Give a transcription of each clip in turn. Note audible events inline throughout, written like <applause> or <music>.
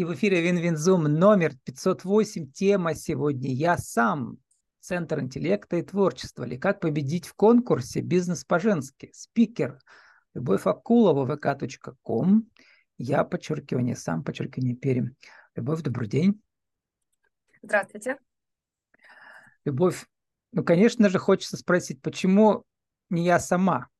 И в эфире Винвинзум номер 508. Тема сегодня «Я сам. Центр интеллекта и творчества» или «Как победить в конкурсе «Бизнес по-женски». Спикер Любовь Акулова, vk.com. Я, подчеркивание, сам, подчеркивание, Пермь. Любовь, добрый день. Здравствуйте. Любовь, ну, конечно же, хочется спросить, почему не я сама?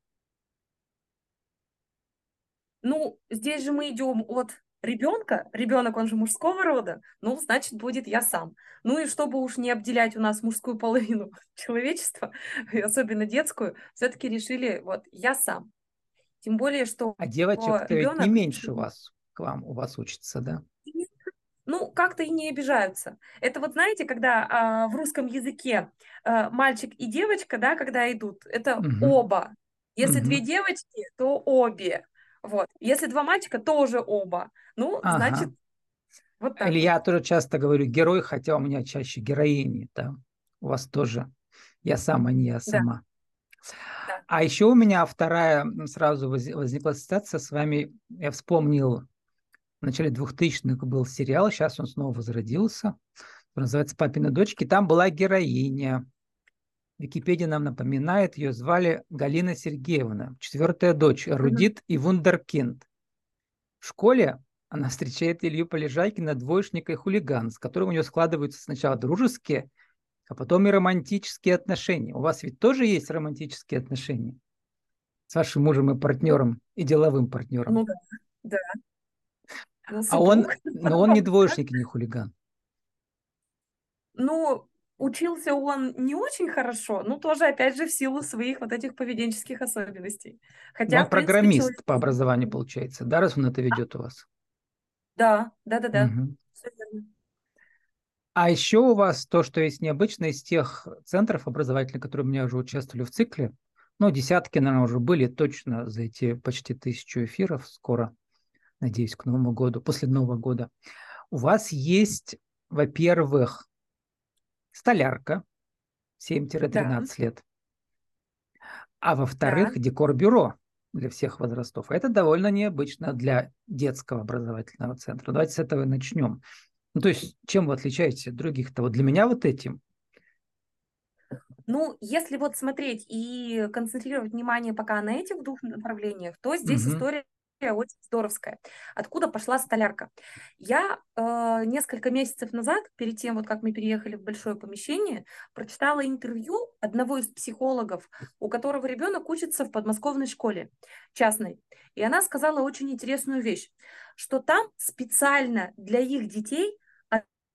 Ну, здесь же мы идем от ребенка, ребенок, он же мужского рода, ну, значит, будет я сам. Ну и чтобы уж не обделять у нас мужскую половину <laughs> человечества, <laughs> особенно детскую, все-таки решили, вот, я сам. Тем более, что... А девочек ребенок... не меньше у вас, к вам, у вас учится, да? Ну, как-то и не обижаются. Это вот, знаете, когда а, в русском языке а, мальчик и девочка, да, когда идут, это угу. оба. Если угу. две девочки, то обе. Вот. Если два мальчика, тоже оба. Ну, ага. значит, вот так. Или я тоже часто говорю герой, хотя у меня чаще героини, да. У вас тоже. Я сама, не я сама. Да. А еще у меня вторая сразу возникла ситуация с вами. Я вспомнил, в начале 2000-х был сериал, сейчас он снова возродился. Называется «Папины дочки». Там была героиня. Википедия нам напоминает, ее звали Галина Сергеевна, четвертая дочь, эрудит и вундеркинд. В школе она встречает Илью Полежайкина, двоечника и хулиган, с которым у нее складываются сначала дружеские, а потом и романтические отношения. У вас ведь тоже есть романтические отношения с вашим мужем и партнером, и деловым партнером? Ну да, да. А он, но он не <laughs> двоечник, не хулиган. Ну, Учился он не очень хорошо, но тоже, опять же, в силу своих вот этих поведенческих особенностей. Хотя, он принципе, программист человек... по образованию, получается, да, раз он это ведет у вас? Да, да, да, да. Угу. А еще у вас то, что есть необычно из тех центров образовательных, которые у меня уже участвовали в цикле, ну, десятки, наверное, уже были точно за эти почти тысячу эфиров скоро, надеюсь, к Новому году, после Нового года. У вас есть, во-первых, столярка 7-13 да. лет. А во-вторых, да. декор-бюро для всех возрастов. Это довольно необычно для детского образовательного центра. Давайте с этого и начнем. Ну, то есть, чем вы отличаетесь от других-то? Вот для меня вот этим. Ну, если вот смотреть и концентрировать внимание пока на этих двух направлениях, то здесь угу. история очень здоровская. Откуда пошла столярка? Я э, несколько месяцев назад, перед тем, вот как мы переехали в большое помещение, прочитала интервью одного из психологов, у которого ребенок учится в подмосковной школе частной. И она сказала очень интересную вещь, что там специально для их детей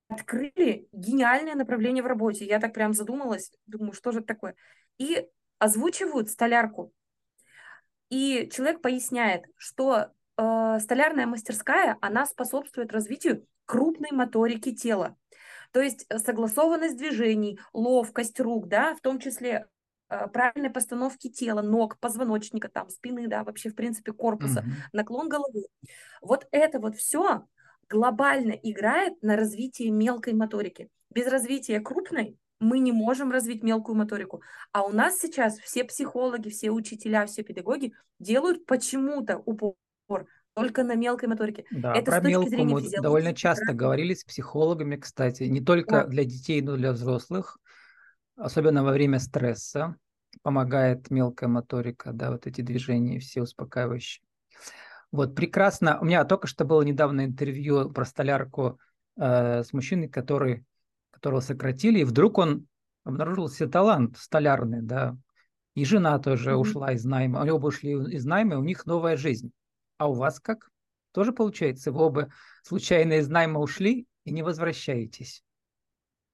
открыли гениальное направление в работе. Я так прям задумалась, думаю, что же это такое. И озвучивают столярку. И человек поясняет, что э, столярная мастерская, она способствует развитию крупной моторики тела. То есть э, согласованность движений, ловкость рук, да, в том числе э, правильной постановки тела, ног, позвоночника, там, спины, да, вообще, в принципе, корпуса, mm-hmm. наклон головы. Вот это вот все глобально играет на развитие мелкой моторики. Без развития крупной мы не можем развить мелкую моторику. А у нас сейчас все психологи, все учителя, все педагоги делают почему-то упор только на мелкой моторике. Да, Это про мелкую мы довольно часто говорили с психологами, кстати, не только да. для детей, но и для взрослых, особенно во время стресса помогает мелкая моторика, да, вот эти движения все успокаивающие. Вот, прекрасно. У меня только что было недавно интервью про столярку э, с мужчиной, который которого сократили, и вдруг он обнаружил себе талант столярный, да, и жена тоже mm-hmm. ушла из найма, они оба ушли из найма, у них новая жизнь. А у вас как? Тоже получается, вы оба случайно из найма ушли и не возвращаетесь?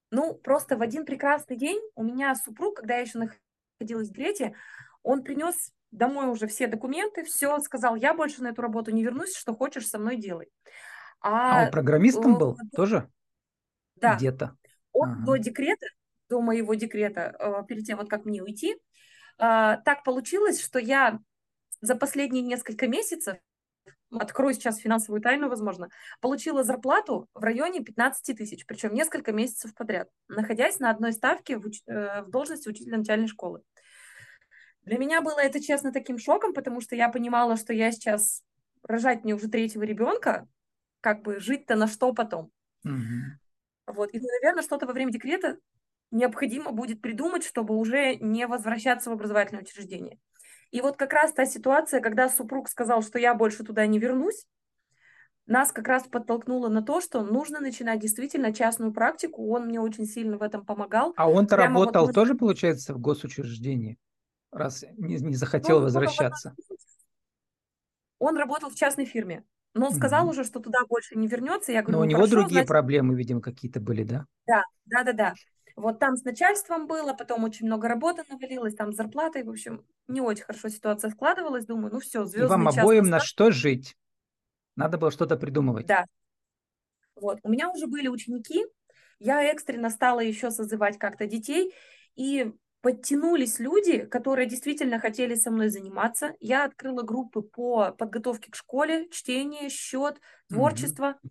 Ну, просто в один прекрасный день у меня супруг, когда я еще находилась в декрете, он принес домой уже все документы, все, сказал, я больше на эту работу не вернусь, что хочешь со мной делай. А, а он программистом был тоже? Да. Где-то? Он ага. до декрета, до моего декрета, э, перед тем, вот как мне уйти, э, так получилось, что я за последние несколько месяцев, открою сейчас финансовую тайну, возможно, получила зарплату в районе 15 тысяч, причем несколько месяцев подряд, находясь на одной ставке в, уч- э, в должности учителя начальной школы. Для меня было это, честно, таким шоком, потому что я понимала, что я сейчас рожать мне уже третьего ребенка, как бы жить-то на что потом. Угу. Вот. И, наверное, что-то во время декрета необходимо будет придумать, чтобы уже не возвращаться в образовательное учреждение. И вот как раз та ситуация, когда супруг сказал, что я больше туда не вернусь, нас как раз подтолкнуло на то, что нужно начинать действительно частную практику. Он мне очень сильно в этом помогал. А он-то Прямо работал вот... тоже, получается, в госучреждении, раз не, не захотел он возвращаться? Он работал в частной фирме, но он сказал угу. уже, что туда больше не вернется. Я говорю, но у ну, него другие значит... проблемы, видимо, какие-то были, да? Да, да, да, да. Вот там с начальством было, потом очень много работы навалилось, там с зарплатой, в общем, не очень хорошо ситуация складывалась. Думаю, ну все, звездный И вам обоим на что жить? Надо было что-то придумывать. Да. Вот. У меня уже были ученики, я экстренно стала еще созывать как-то детей, и подтянулись люди, которые действительно хотели со мной заниматься. Я открыла группы по подготовке к школе, чтение, счет, творчество. Mm-hmm.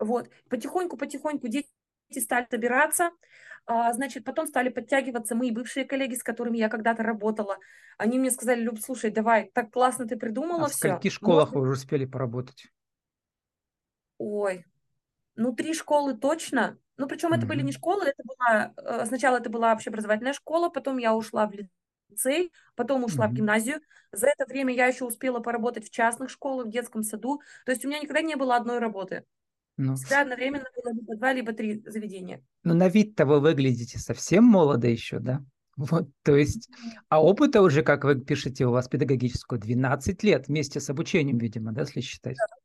Вот. Потихоньку-потихоньку дети стали собираться. А, значит, потом стали подтягиваться мои бывшие коллеги, с которыми я когда-то работала. Они мне сказали, Люб, слушай, давай, так классно ты придумала а все. в скольких школах Можно... вы уже успели поработать? Ой, ну три школы точно. Ну, причем mm-hmm. это были не школы, это была, э, сначала это была общеобразовательная школа, потом я ушла в лицей, потом ушла mm-hmm. в гимназию. За это время я еще успела поработать в частных школах, в детском саду. То есть у меня никогда не было одной работы. Ну. Всегда одновременно было либо два, либо три заведения. Ну, на вид-то вы выглядите совсем молодо еще, да? Вот, то есть, а опыта уже, как вы пишете, у вас педагогического 12 лет вместе с обучением, видимо, да, если считать? Да.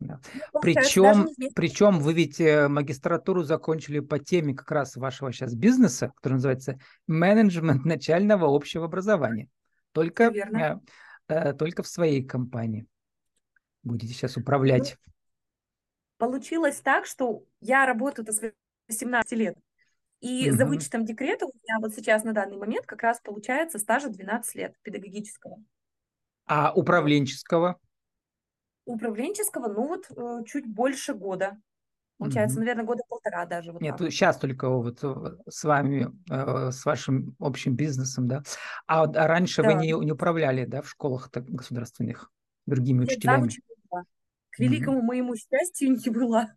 Да. Причем, причем вы ведь э, магистратуру закончили по теме как раз вашего сейчас бизнеса, который называется менеджмент начального общего образования. Только, э, э, только в своей компании будете сейчас управлять. Ну, получилось так, что я работаю до 18 лет. И угу. за вычетом декрета у меня вот сейчас на данный момент как раз получается стажа 12 лет педагогического. А управленческого? Управленческого, ну вот э, чуть больше года. Получается, угу. наверное, года полтора даже. Вот Нет, так. сейчас только вот э, с вами, э, с вашим общим бизнесом, да. А, а раньше да. вы не, не управляли, да, в школах государственных другими Нет, учителями? Да, К великому угу. моему счастью не было.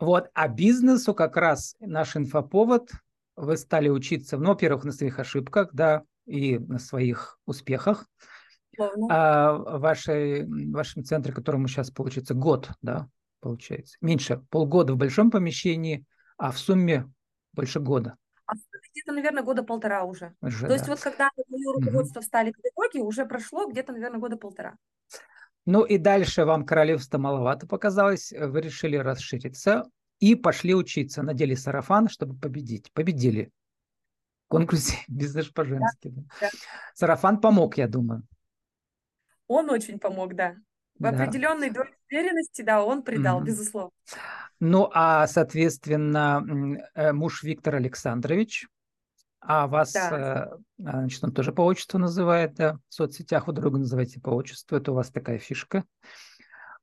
Вот, а бизнесу как раз наш инфоповод. Вы стали учиться, ну, во-первых, на своих ошибках, да, и на своих успехах. А вашей, вашем центре, которому сейчас получится год, да, получается. Меньше, полгода в большом помещении, а в сумме больше года. А где-то, наверное, года полтора уже. уже То да. есть вот когда мое руководство угу. встали педагоги, уже прошло где-то, наверное, года полтора. Ну и дальше вам королевство маловато показалось, вы решили расшириться и пошли учиться, надели сарафан, чтобы победить. Победили в конкурсе <laughs> «Бизнес по-женски». Да, да. Сарафан помог, я думаю. Он очень помог, да. В да. определенной доле уверенности, да, он придал, mm-hmm. безусловно. Ну, а, соответственно, э, муж Виктор Александрович, а вас, да. Э, значит, он тоже по отчеству называет, да, в соцсетях вы друга называете по отчеству, это у вас такая фишка.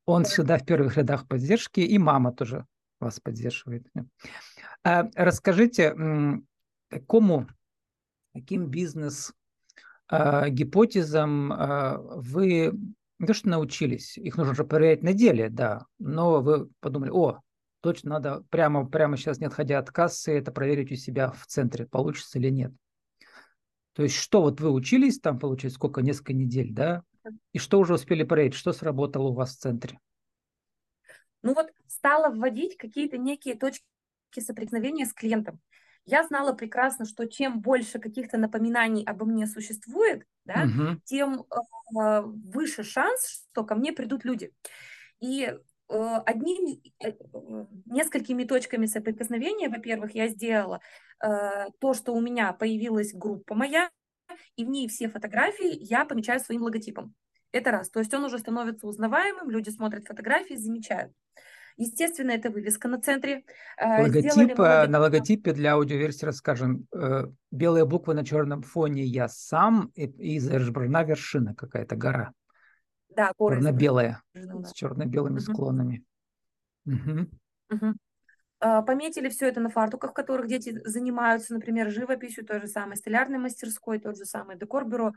Он да. всегда в первых рядах поддержки, и мама тоже вас поддерживает. А расскажите, какому, каким бизнес а, гипотезам а, вы не то что научились, их нужно же проверять на деле, да, но вы подумали, о, точно надо прямо, прямо сейчас, не отходя от кассы, это проверить у себя в центре, получится или нет. То есть что вот вы учились там, получается, сколько, несколько недель, да, и что уже успели проверить, что сработало у вас в центре? Ну вот стала вводить какие-то некие точки соприкосновения с клиентом я знала прекрасно, что чем больше каких-то напоминаний обо мне существует, да, угу. тем э, выше шанс, что ко мне придут люди. И э, одними, э, несколькими точками соприкосновения, во-первых, я сделала э, то, что у меня появилась группа моя, и в ней все фотографии я помечаю своим логотипом. Это раз. То есть он уже становится узнаваемым, люди смотрят фотографии, замечают. Естественно, это вывеска на центре. Э, Логотип, э, на логотипе для аудиоверсии расскажем. Э, белые буквы на черном фоне «Я сам» и, и изображена вершина какая-то, гора. Да, гора. Черно-белая, да. с черно-белыми угу. склонами. Угу. Угу. Пометили все это на фартуках, в которых дети занимаются, например, живописью, той же самой столярной мастерской, тот же самый декор-бюро.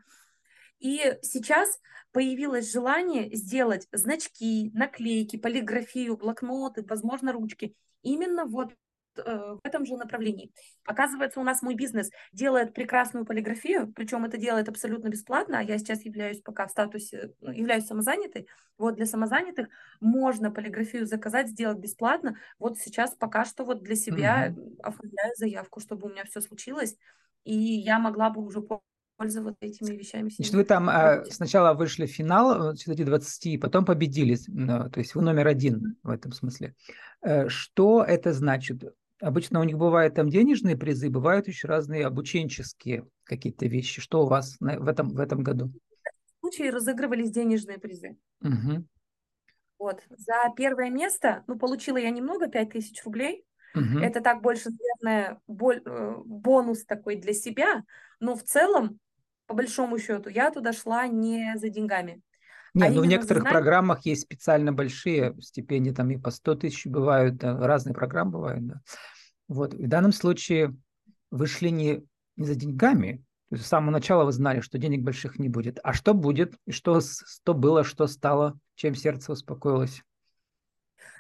И сейчас появилось желание сделать значки, наклейки, полиграфию, блокноты, возможно, ручки. Именно вот Э, в этом же направлении. Оказывается, у нас мой бизнес делает прекрасную полиграфию, причем это делает абсолютно бесплатно, а я сейчас являюсь пока в статусе, ну, являюсь самозанятой. Вот для самозанятых можно полиграфию заказать, сделать бесплатно. Вот сейчас пока что вот для себя mm-hmm. оформляю заявку, чтобы у меня все случилось, и я могла бы уже пользоваться этими вещами. Значит, вы там а, сначала вышли в финал среди 20, потом победили, ну, то есть вы номер один в этом смысле. Э, что это значит? Обычно у них бывают там денежные призы, бывают еще разные обученческие какие-то вещи. Что у вас в этом, в этом году? В случае разыгрывались денежные призы. Угу. Вот. За первое место, ну, получила я немного, 5000 рублей. Угу. Это так больше, наверное, боль, э, бонус такой для себя. Но в целом, по большому счету, я туда шла не за деньгами. Нет, а ну в некоторых знать... программах есть специально большие стипендии, там и по 100 тысяч бывают, да, разные программы бывают, да. Вот, в данном случае вы шли не, не за деньгами, то есть с самого начала вы знали, что денег больших не будет. А что будет? И что, что было, что стало? Чем сердце успокоилось?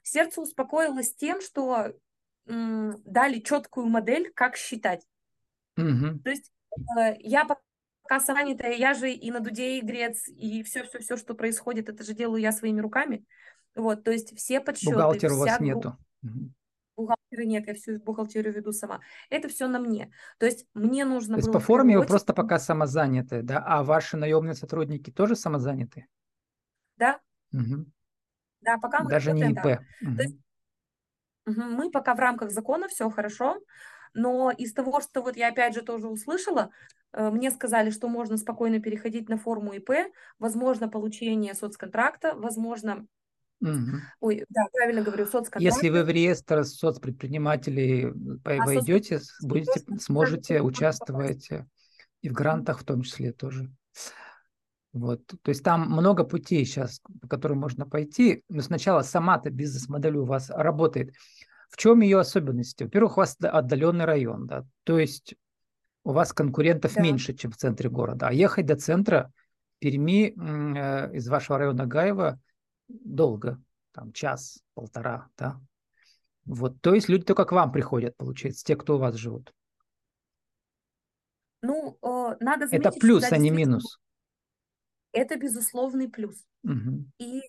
Сердце успокоилось тем, что дали четкую модель, как считать. Угу. То есть э, я пока занятая, я же и на дуде игрец, и все-все-все, что происходит, это же делаю я своими руками. Вот, то есть все подсчеты. Бухгалтера у вас нету. Угу бухгалтера нет, я всю бухгалтерию веду сама. Это все на мне. То есть мне нужно То есть по форме вы просто пока самозанятые, да? А ваши наемные сотрудники тоже самозанятые? Да. Угу. Да, пока мы Даже не ИП. Да. Угу. То есть, мы пока в рамках закона, все хорошо, но из того, что вот я опять же тоже услышала, э, мне сказали, что можно спокойно переходить на форму ИП, возможно получение соцконтракта, возможно Угу. Ой, да, правильно говорю, соцконтракт. Если вы в реестр соцпредпринимателей а войдете, соц... будете, сможете участвовать и в грантах в том числе тоже. Вот. То есть там много путей сейчас, по которым можно пойти. Но сначала сама-то бизнес-модель у вас работает. В чем ее особенности? Во-первых, у вас отдаленный район, да, то есть у вас конкурентов да. меньше, чем в центре города. А ехать до центра Перми э, из вашего района Гаева – долго, там час, полтора, да. Вот, то есть люди только к вам приходят, получается, те, кто у вас живут. Ну, э, надо заметить, Это плюс, а не минус. Это безусловный плюс. Угу. И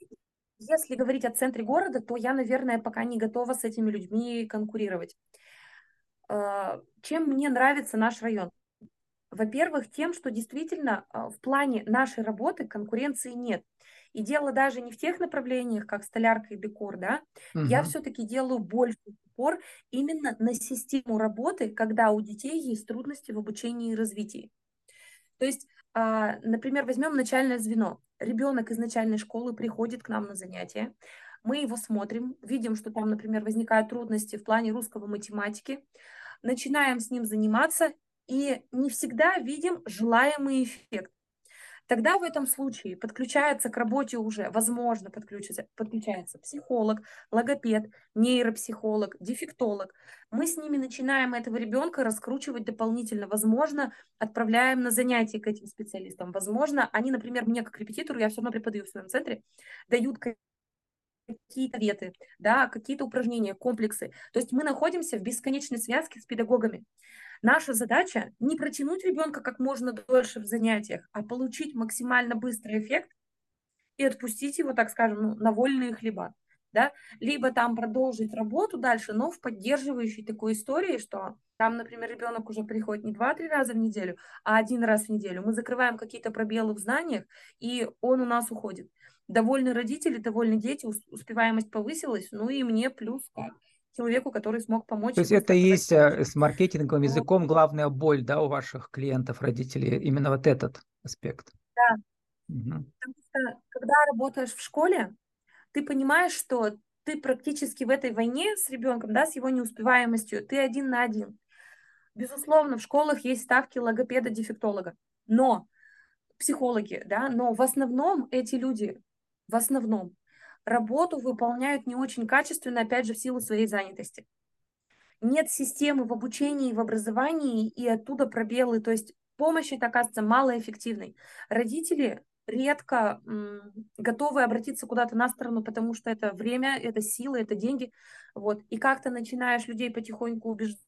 если говорить о центре города, то я, наверное, пока не готова с этими людьми конкурировать. Э, чем мне нравится наш район? Во-первых, тем, что действительно э, в плане нашей работы конкуренции нет. И дело даже не в тех направлениях, как столярка и декор, да, угу. я все-таки делаю больше упор именно на систему работы, когда у детей есть трудности в обучении и развитии. То есть, а, например, возьмем начальное звено. Ребенок из начальной школы приходит к нам на занятия, мы его смотрим, видим, что там, например, возникают трудности в плане русского математики, начинаем с ним заниматься и не всегда видим желаемый эффект. Тогда в этом случае подключается к работе уже, возможно, подключится, подключается психолог, логопед, нейропсихолог, дефектолог. Мы с ними начинаем этого ребенка раскручивать дополнительно. Возможно, отправляем на занятия к этим специалистам. Возможно, они, например, мне как репетитору, я все равно преподаю в своем центре, дают какие-то веты, да, какие-то упражнения, комплексы. То есть мы находимся в бесконечной связке с педагогами. Наша задача не протянуть ребенка как можно дольше в занятиях, а получить максимально быстрый эффект и отпустить его, так скажем, ну, на вольные хлеба. Да? Либо там продолжить работу дальше, но в поддерживающей такой истории, что там, например, ребенок уже приходит не 2-3 раза в неделю, а один раз в неделю. Мы закрываем какие-то пробелы в знаниях, и он у нас уходит. Довольны родители, довольны дети, успеваемость повысилась, ну и мне плюс как человеку, который смог помочь. То есть это есть э, с маркетинговым языком главная боль да, у ваших клиентов, родителей, именно вот этот аспект. Да. Угу. Потому что когда работаешь в школе, ты понимаешь, что ты практически в этой войне с ребенком, да, с его неуспеваемостью, ты один на один. Безусловно, в школах есть ставки логопеда, дефектолога, но психологи, да, но в основном эти люди, в основном работу выполняют не очень качественно, опять же, в силу своей занятости. Нет системы в обучении, в образовании, и оттуда пробелы. То есть помощь это оказывается малоэффективной. Родители редко готовы обратиться куда-то на сторону, потому что это время, это силы, это деньги. Вот. И как ты начинаешь людей потихоньку убеждать,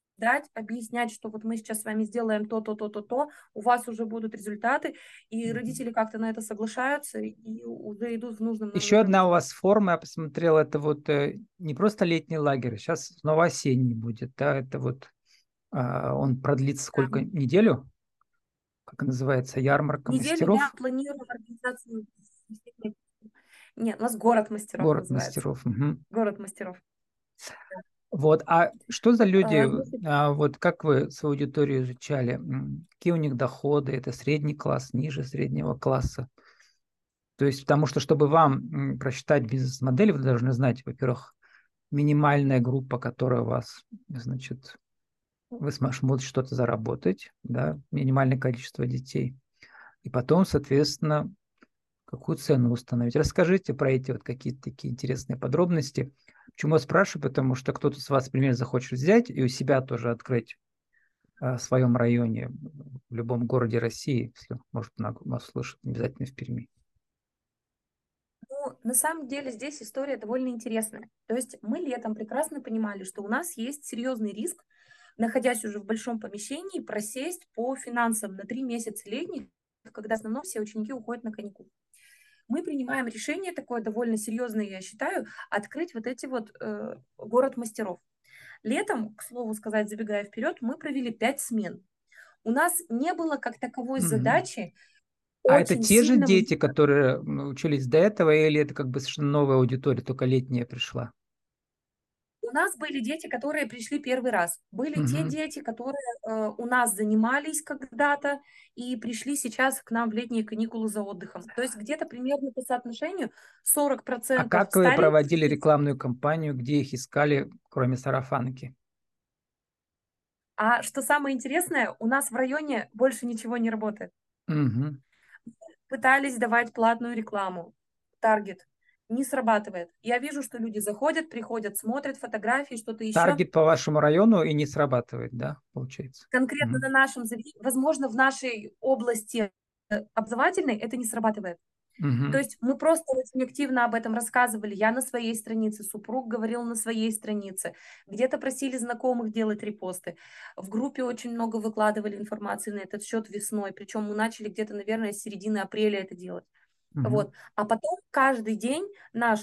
объяснять, что вот мы сейчас с вами сделаем то, то, то, то, то, у вас уже будут результаты, и родители как-то на это соглашаются и уже идут в нужном Еще одна у вас форма, я посмотрел, это вот э, не просто летний лагерь, сейчас снова осенний будет, да, это вот а, он продлится сколько, да. неделю? как называется, ярмарка Неделю мастеров? я планирую организацию. Нет, у нас город мастеров Город называется. мастеров. Угу. Город мастеров. Вот, а что за люди, а, а, вот как вы свою аудиторию изучали? Какие у них доходы? Это средний класс, ниже среднего класса? То есть, потому что, чтобы вам просчитать бизнес-модель, вы должны знать, во-первых, минимальная группа, которая у вас, значит, вы сможете что-то заработать, да, минимальное количество детей. И потом, соответственно, какую цену установить. Расскажите про эти вот какие-то такие интересные подробности. Почему я спрашиваю? Потому что кто-то с вас, например, захочет взять и у себя тоже открыть а, в своем районе, в любом городе России, если, может, нас слышит, обязательно в Перми. Ну, на самом деле здесь история довольно интересная. То есть мы летом прекрасно понимали, что у нас есть серьезный риск находясь уже в большом помещении, просесть по финансам на три месяца летних, когда в основном все ученики уходят на каникулы. Мы принимаем решение такое довольно серьезное, я считаю, открыть вот эти вот э, город мастеров. Летом, к слову сказать, забегая вперед, мы провели пять смен. У нас не было как таковой mm-hmm. задачи. А это те же дети, которые учились до этого, или это как бы совершенно новая аудитория, только летняя пришла? У нас были дети, которые пришли первый раз. Были угу. те дети, которые э, у нас занимались когда-то и пришли сейчас к нам в летние каникулы за отдыхом. То есть где-то примерно по соотношению 40%. А как вы проводили рекламную кампанию, где их искали, кроме сарафанки? А что самое интересное, у нас в районе больше ничего не работает. Угу. Пытались давать платную рекламу, таргет, не срабатывает. Я вижу, что люди заходят, приходят, смотрят фотографии, что-то еще. Таргет по вашему району и не срабатывает, да, получается? Конкретно mm на нашем, возможно, в нашей области э, образовательной это не срабатывает. Угу. То есть мы просто очень активно об этом рассказывали. Я на своей странице, супруг говорил на своей странице. Где-то просили знакомых делать репосты. В группе очень много выкладывали информации на этот счет весной. Причем мы начали где-то, наверное, с середины апреля это делать. Угу. Вот. А потом каждый день наш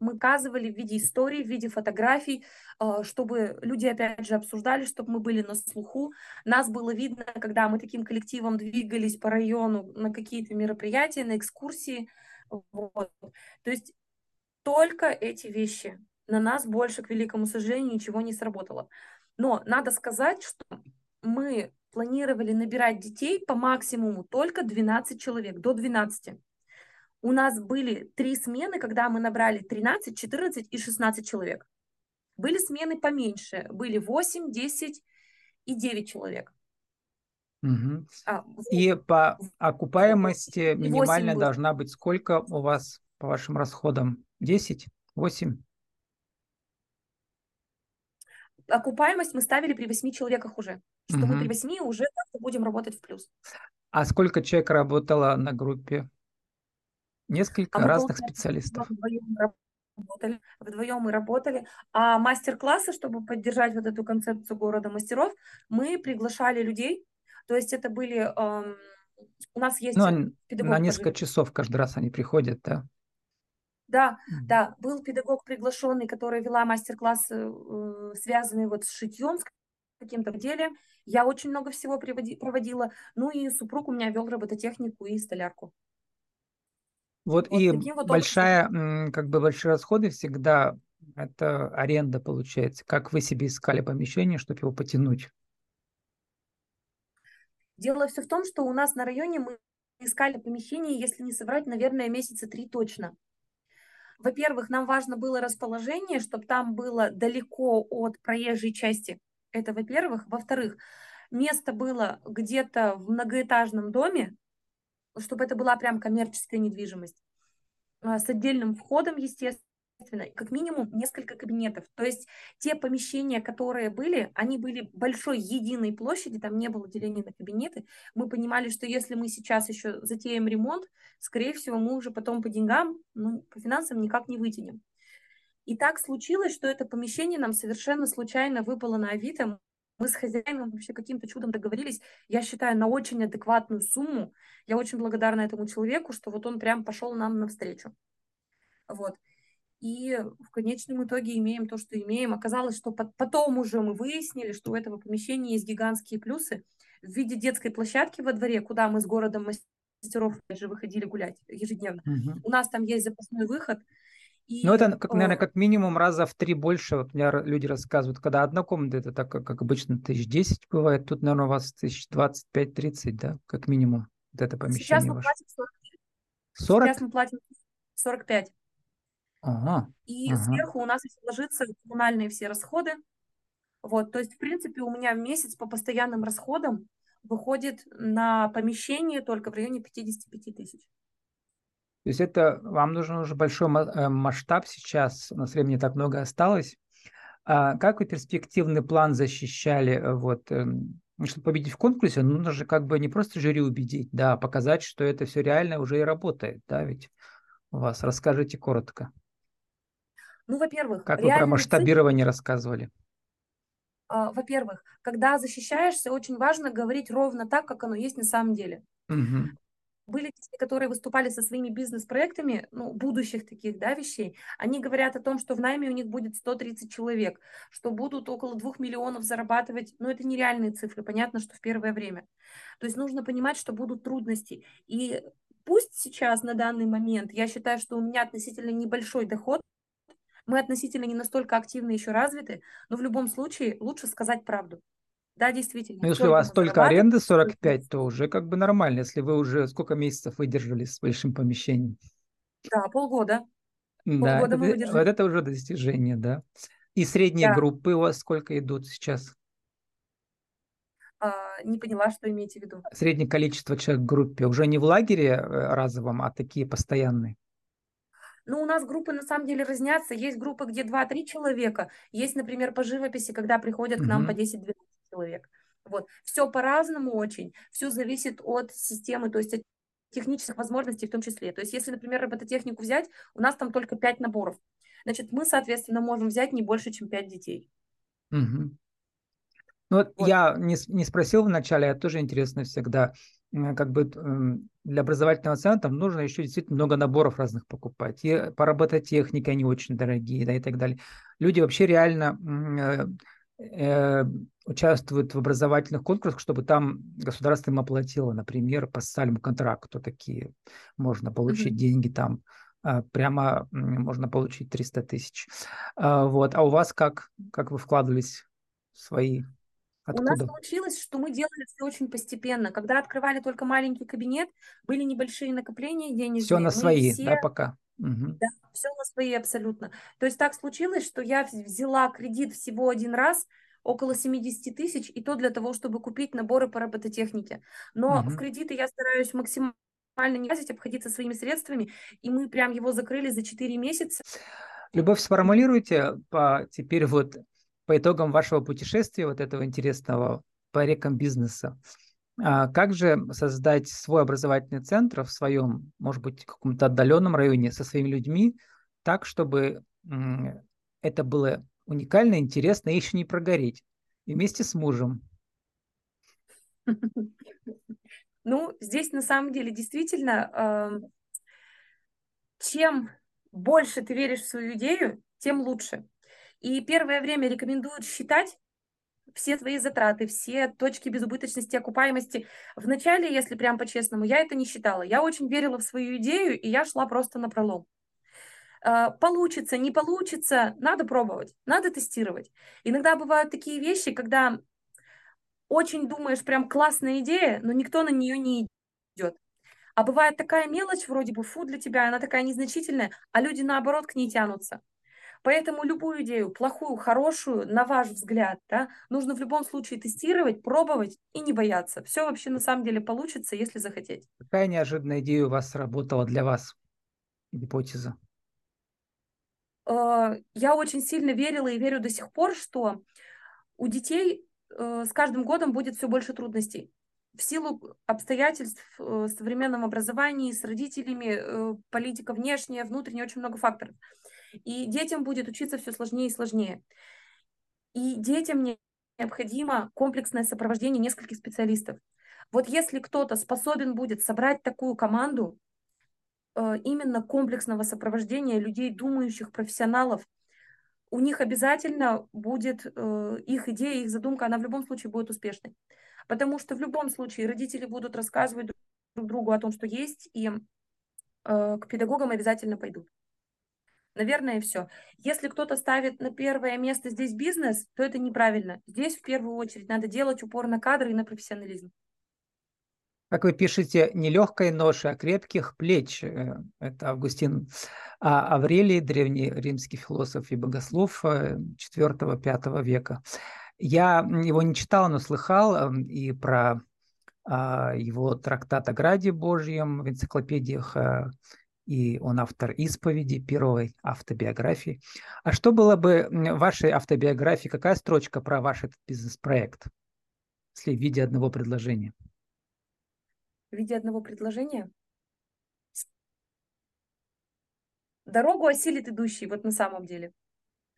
мы показывали в виде историй, в виде фотографий, э, чтобы люди, опять же, обсуждали, чтобы мы были на слуху. Нас было видно, когда мы таким коллективом двигались по району на какие-то мероприятия, на экскурсии. Вот. То есть только эти вещи. На нас больше, к великому сожалению, ничего не сработало. Но надо сказать, что мы планировали набирать детей по максимуму только 12 человек, до 12. У нас были три смены, когда мы набрали 13, 14 и 16 человек. Были смены поменьше, были 8, 10 и 9 человек. Угу. А, и по окупаемости минимальная должна быть сколько у вас по вашим расходам? 10? 8? Окупаемость мы ставили при 8 человеках уже. Что угу. мы при 8 уже будем работать в плюс. А сколько человек работало на группе? Несколько а разных специалистов. Вдвоем работали, вдвоем мы работали. А мастер-классы, чтобы поддержать вот эту концепцию города мастеров, мы приглашали людей. То есть это были... Эм, у нас есть... Ну, на несколько часов каждый раз они приходят, да? Да, mm-hmm. да, был педагог приглашенный, который вела мастер-классы, э, связанные вот с шитьем, с каким-то деле. Я очень много всего проводила. Ну и супруг у меня вел робототехнику и столярку. Вот, вот и вот большая, образом. как бы большие расходы всегда это аренда получается. Как вы себе искали помещение, чтобы его потянуть? Дело все в том, что у нас на районе мы искали помещение, если не соврать, наверное, месяца три точно. Во-первых, нам важно было расположение, чтобы там было далеко от проезжей части. Это во-первых. Во-вторых, место было где-то в многоэтажном доме, чтобы это была прям коммерческая недвижимость а, с отдельным входом, естественно, как минимум несколько кабинетов. То есть те помещения, которые были, они были большой единой площади, там не было деления на кабинеты. Мы понимали, что если мы сейчас еще затеем ремонт, скорее всего, мы уже потом по деньгам, ну, по финансам никак не вытянем. И так случилось, что это помещение нам совершенно случайно выпало на Авито. Мы с хозяином вообще каким-то чудом договорились, я считаю, на очень адекватную сумму. Я очень благодарна этому человеку, что вот он прям пошел нам навстречу. Вот. И в конечном итоге имеем то, что имеем. Оказалось, что потом уже мы выяснили, что у этого помещения есть гигантские плюсы в виде детской площадки во дворе, куда мы с городом мастеров же выходили гулять ежедневно. Угу. У нас там есть запасной выход – и, ну, это, как, наверное, как минимум раза в три больше. Вот мне люди рассказывают, когда одна комната, это так, как обычно, тысяч десять бывает. Тут, наверное, у вас тысяч двадцать пять, тридцать, да, как минимум, вот это помещение Сейчас мы ваше. платим 40. Сейчас мы платим 45. Ага, И ага. сверху у нас ложатся коммунальные все расходы. Вот, то есть, в принципе, у меня в месяц по постоянным расходам выходит на помещение только в районе 55 тысяч. То есть это вам нужен уже большой э, масштаб сейчас, у нас времени так много осталось. А как вы перспективный план защищали? Э, вот, эм, ну, чтобы победить в конкурсе, нужно же как бы не просто жюри убедить, да, а показать, что это все реально уже и работает, да, ведь у вас. Расскажите коротко. Ну, во-первых, как вы про масштабирование цифры... рассказывали? А, во-первых, когда защищаешься, очень важно говорить ровно так, как оно есть на самом деле. Угу были те, которые выступали со своими бизнес-проектами, ну, будущих таких, да, вещей, они говорят о том, что в найме у них будет 130 человек, что будут около 2 миллионов зарабатывать, но это нереальные цифры, понятно, что в первое время. То есть нужно понимать, что будут трудности. И пусть сейчас, на данный момент, я считаю, что у меня относительно небольшой доход, мы относительно не настолько активно еще развиты, но в любом случае лучше сказать правду. Да, действительно. Ну, если у вас только аренда 45, то уже как бы нормально, если вы уже сколько месяцев выдержали с большим помещением. Да, полгода. Да, полгода это, выдержали. вот это уже достижение, да. И средние да. группы у вас сколько идут сейчас? А, не поняла, что имеете в виду. Среднее количество человек в группе. Уже не в лагере э, разовом, а такие постоянные. Ну, у нас группы на самом деле разнятся. Есть группы, где 2-3 человека. Есть, например, по живописи, когда приходят к нам по 10-12 человек. Вот. Все по-разному очень, все зависит от системы, то есть от технических возможностей в том числе. То есть если, например, робототехнику взять, у нас там только 5 наборов. Значит, мы, соответственно, можем взять не больше, чем 5 детей. Угу. Ну, вот, вот. я не, не спросил вначале, а тоже интересно всегда, как бы для образовательного центра нужно еще действительно много наборов разных покупать. И по робототехнике они очень дорогие, да, и так далее. Люди вообще реально э, участвуют в образовательных конкурсах, чтобы там государство им оплатило, например, по социальному контракту такие можно получить mm-hmm. деньги там а, прямо можно получить 300 тысяч. А, вот. А у вас как? Как вы вкладывались в свои Откуда? У нас получилось, что мы делали все очень постепенно. Когда открывали только маленький кабинет, были небольшие накопления денежные. Все на свои, все... да, пока? Угу. Да, все на свои абсолютно. То есть так случилось, что я взяла кредит всего один раз, около 70 тысяч, и то для того, чтобы купить наборы по робототехнике. Но угу. в кредиты я стараюсь максимально не лазить, обходиться своими средствами, и мы прям его закрыли за 4 месяца. Любовь, сформулируйте по, теперь вот по итогам вашего путешествия, вот этого интересного по рекам бизнеса, как же создать свой образовательный центр в своем, может быть, каком-то отдаленном районе со своими людьми, так, чтобы это было уникально, интересно и еще не прогореть. И вместе с мужем. Ну, здесь на самом деле действительно, чем больше ты веришь в свою идею, тем лучше. И первое время рекомендуют считать все свои затраты, все точки безубыточности, окупаемости. Вначале, если прям по-честному, я это не считала. Я очень верила в свою идею, и я шла просто на пролом. А, получится, не получится, надо пробовать, надо тестировать. Иногда бывают такие вещи, когда очень думаешь, прям классная идея, но никто на нее не идет. А бывает такая мелочь, вроде бы фу для тебя, она такая незначительная, а люди наоборот к ней тянутся. Поэтому любую идею, плохую, хорошую, на ваш взгляд, да, нужно в любом случае тестировать, пробовать и не бояться. Все вообще на самом деле получится, если захотеть. Какая неожиданная идея у вас сработала для вас? Гипотеза? э, я очень сильно верила и верю до сих пор, что у детей э, с каждым годом будет все больше трудностей. В силу обстоятельств э, современном образовании, с родителями, политика внешняя, внутренняя, очень много факторов. И детям будет учиться все сложнее и сложнее. И детям необходимо комплексное сопровождение нескольких специалистов. Вот если кто-то способен будет собрать такую команду, Э, именно комплексного сопровождения людей, думающих профессионалов, у них обязательно будет э, их идея, их задумка, она в любом случае будет успешной. Потому что в любом случае родители будут рассказывать друг другу о том, что есть, и э, к педагогам обязательно пойдут. Наверное, все. Если кто-то ставит на первое место здесь бизнес, то это неправильно. Здесь в первую очередь надо делать упор на кадры и на профессионализм как вы пишете, не легкой ноши, а крепких плеч. Э, это Августин а Аврелий, древний римский философ и богослов IV-V э, века. Я его не читал, но слыхал эм, и про а, его трактат о Граде Божьем в энциклопедиях, э, и он автор исповеди, первой автобиографии. А что было бы в вашей автобиографии, какая строчка про ваш этот бизнес-проект, если в виде одного предложения? в виде одного предложения. Дорогу осилит идущий, вот на самом деле.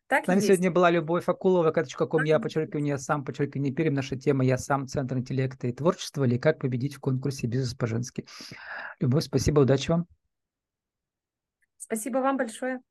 Так С нами сегодня была Любовь Акулова, ком я, подчеркиваю, сам, подчеркиваю, не перем. Наша тема «Я сам, Центр интеллекта и творчества» или «Как победить в конкурсе бизнес по-женски». Любовь, спасибо, удачи вам. Спасибо вам большое.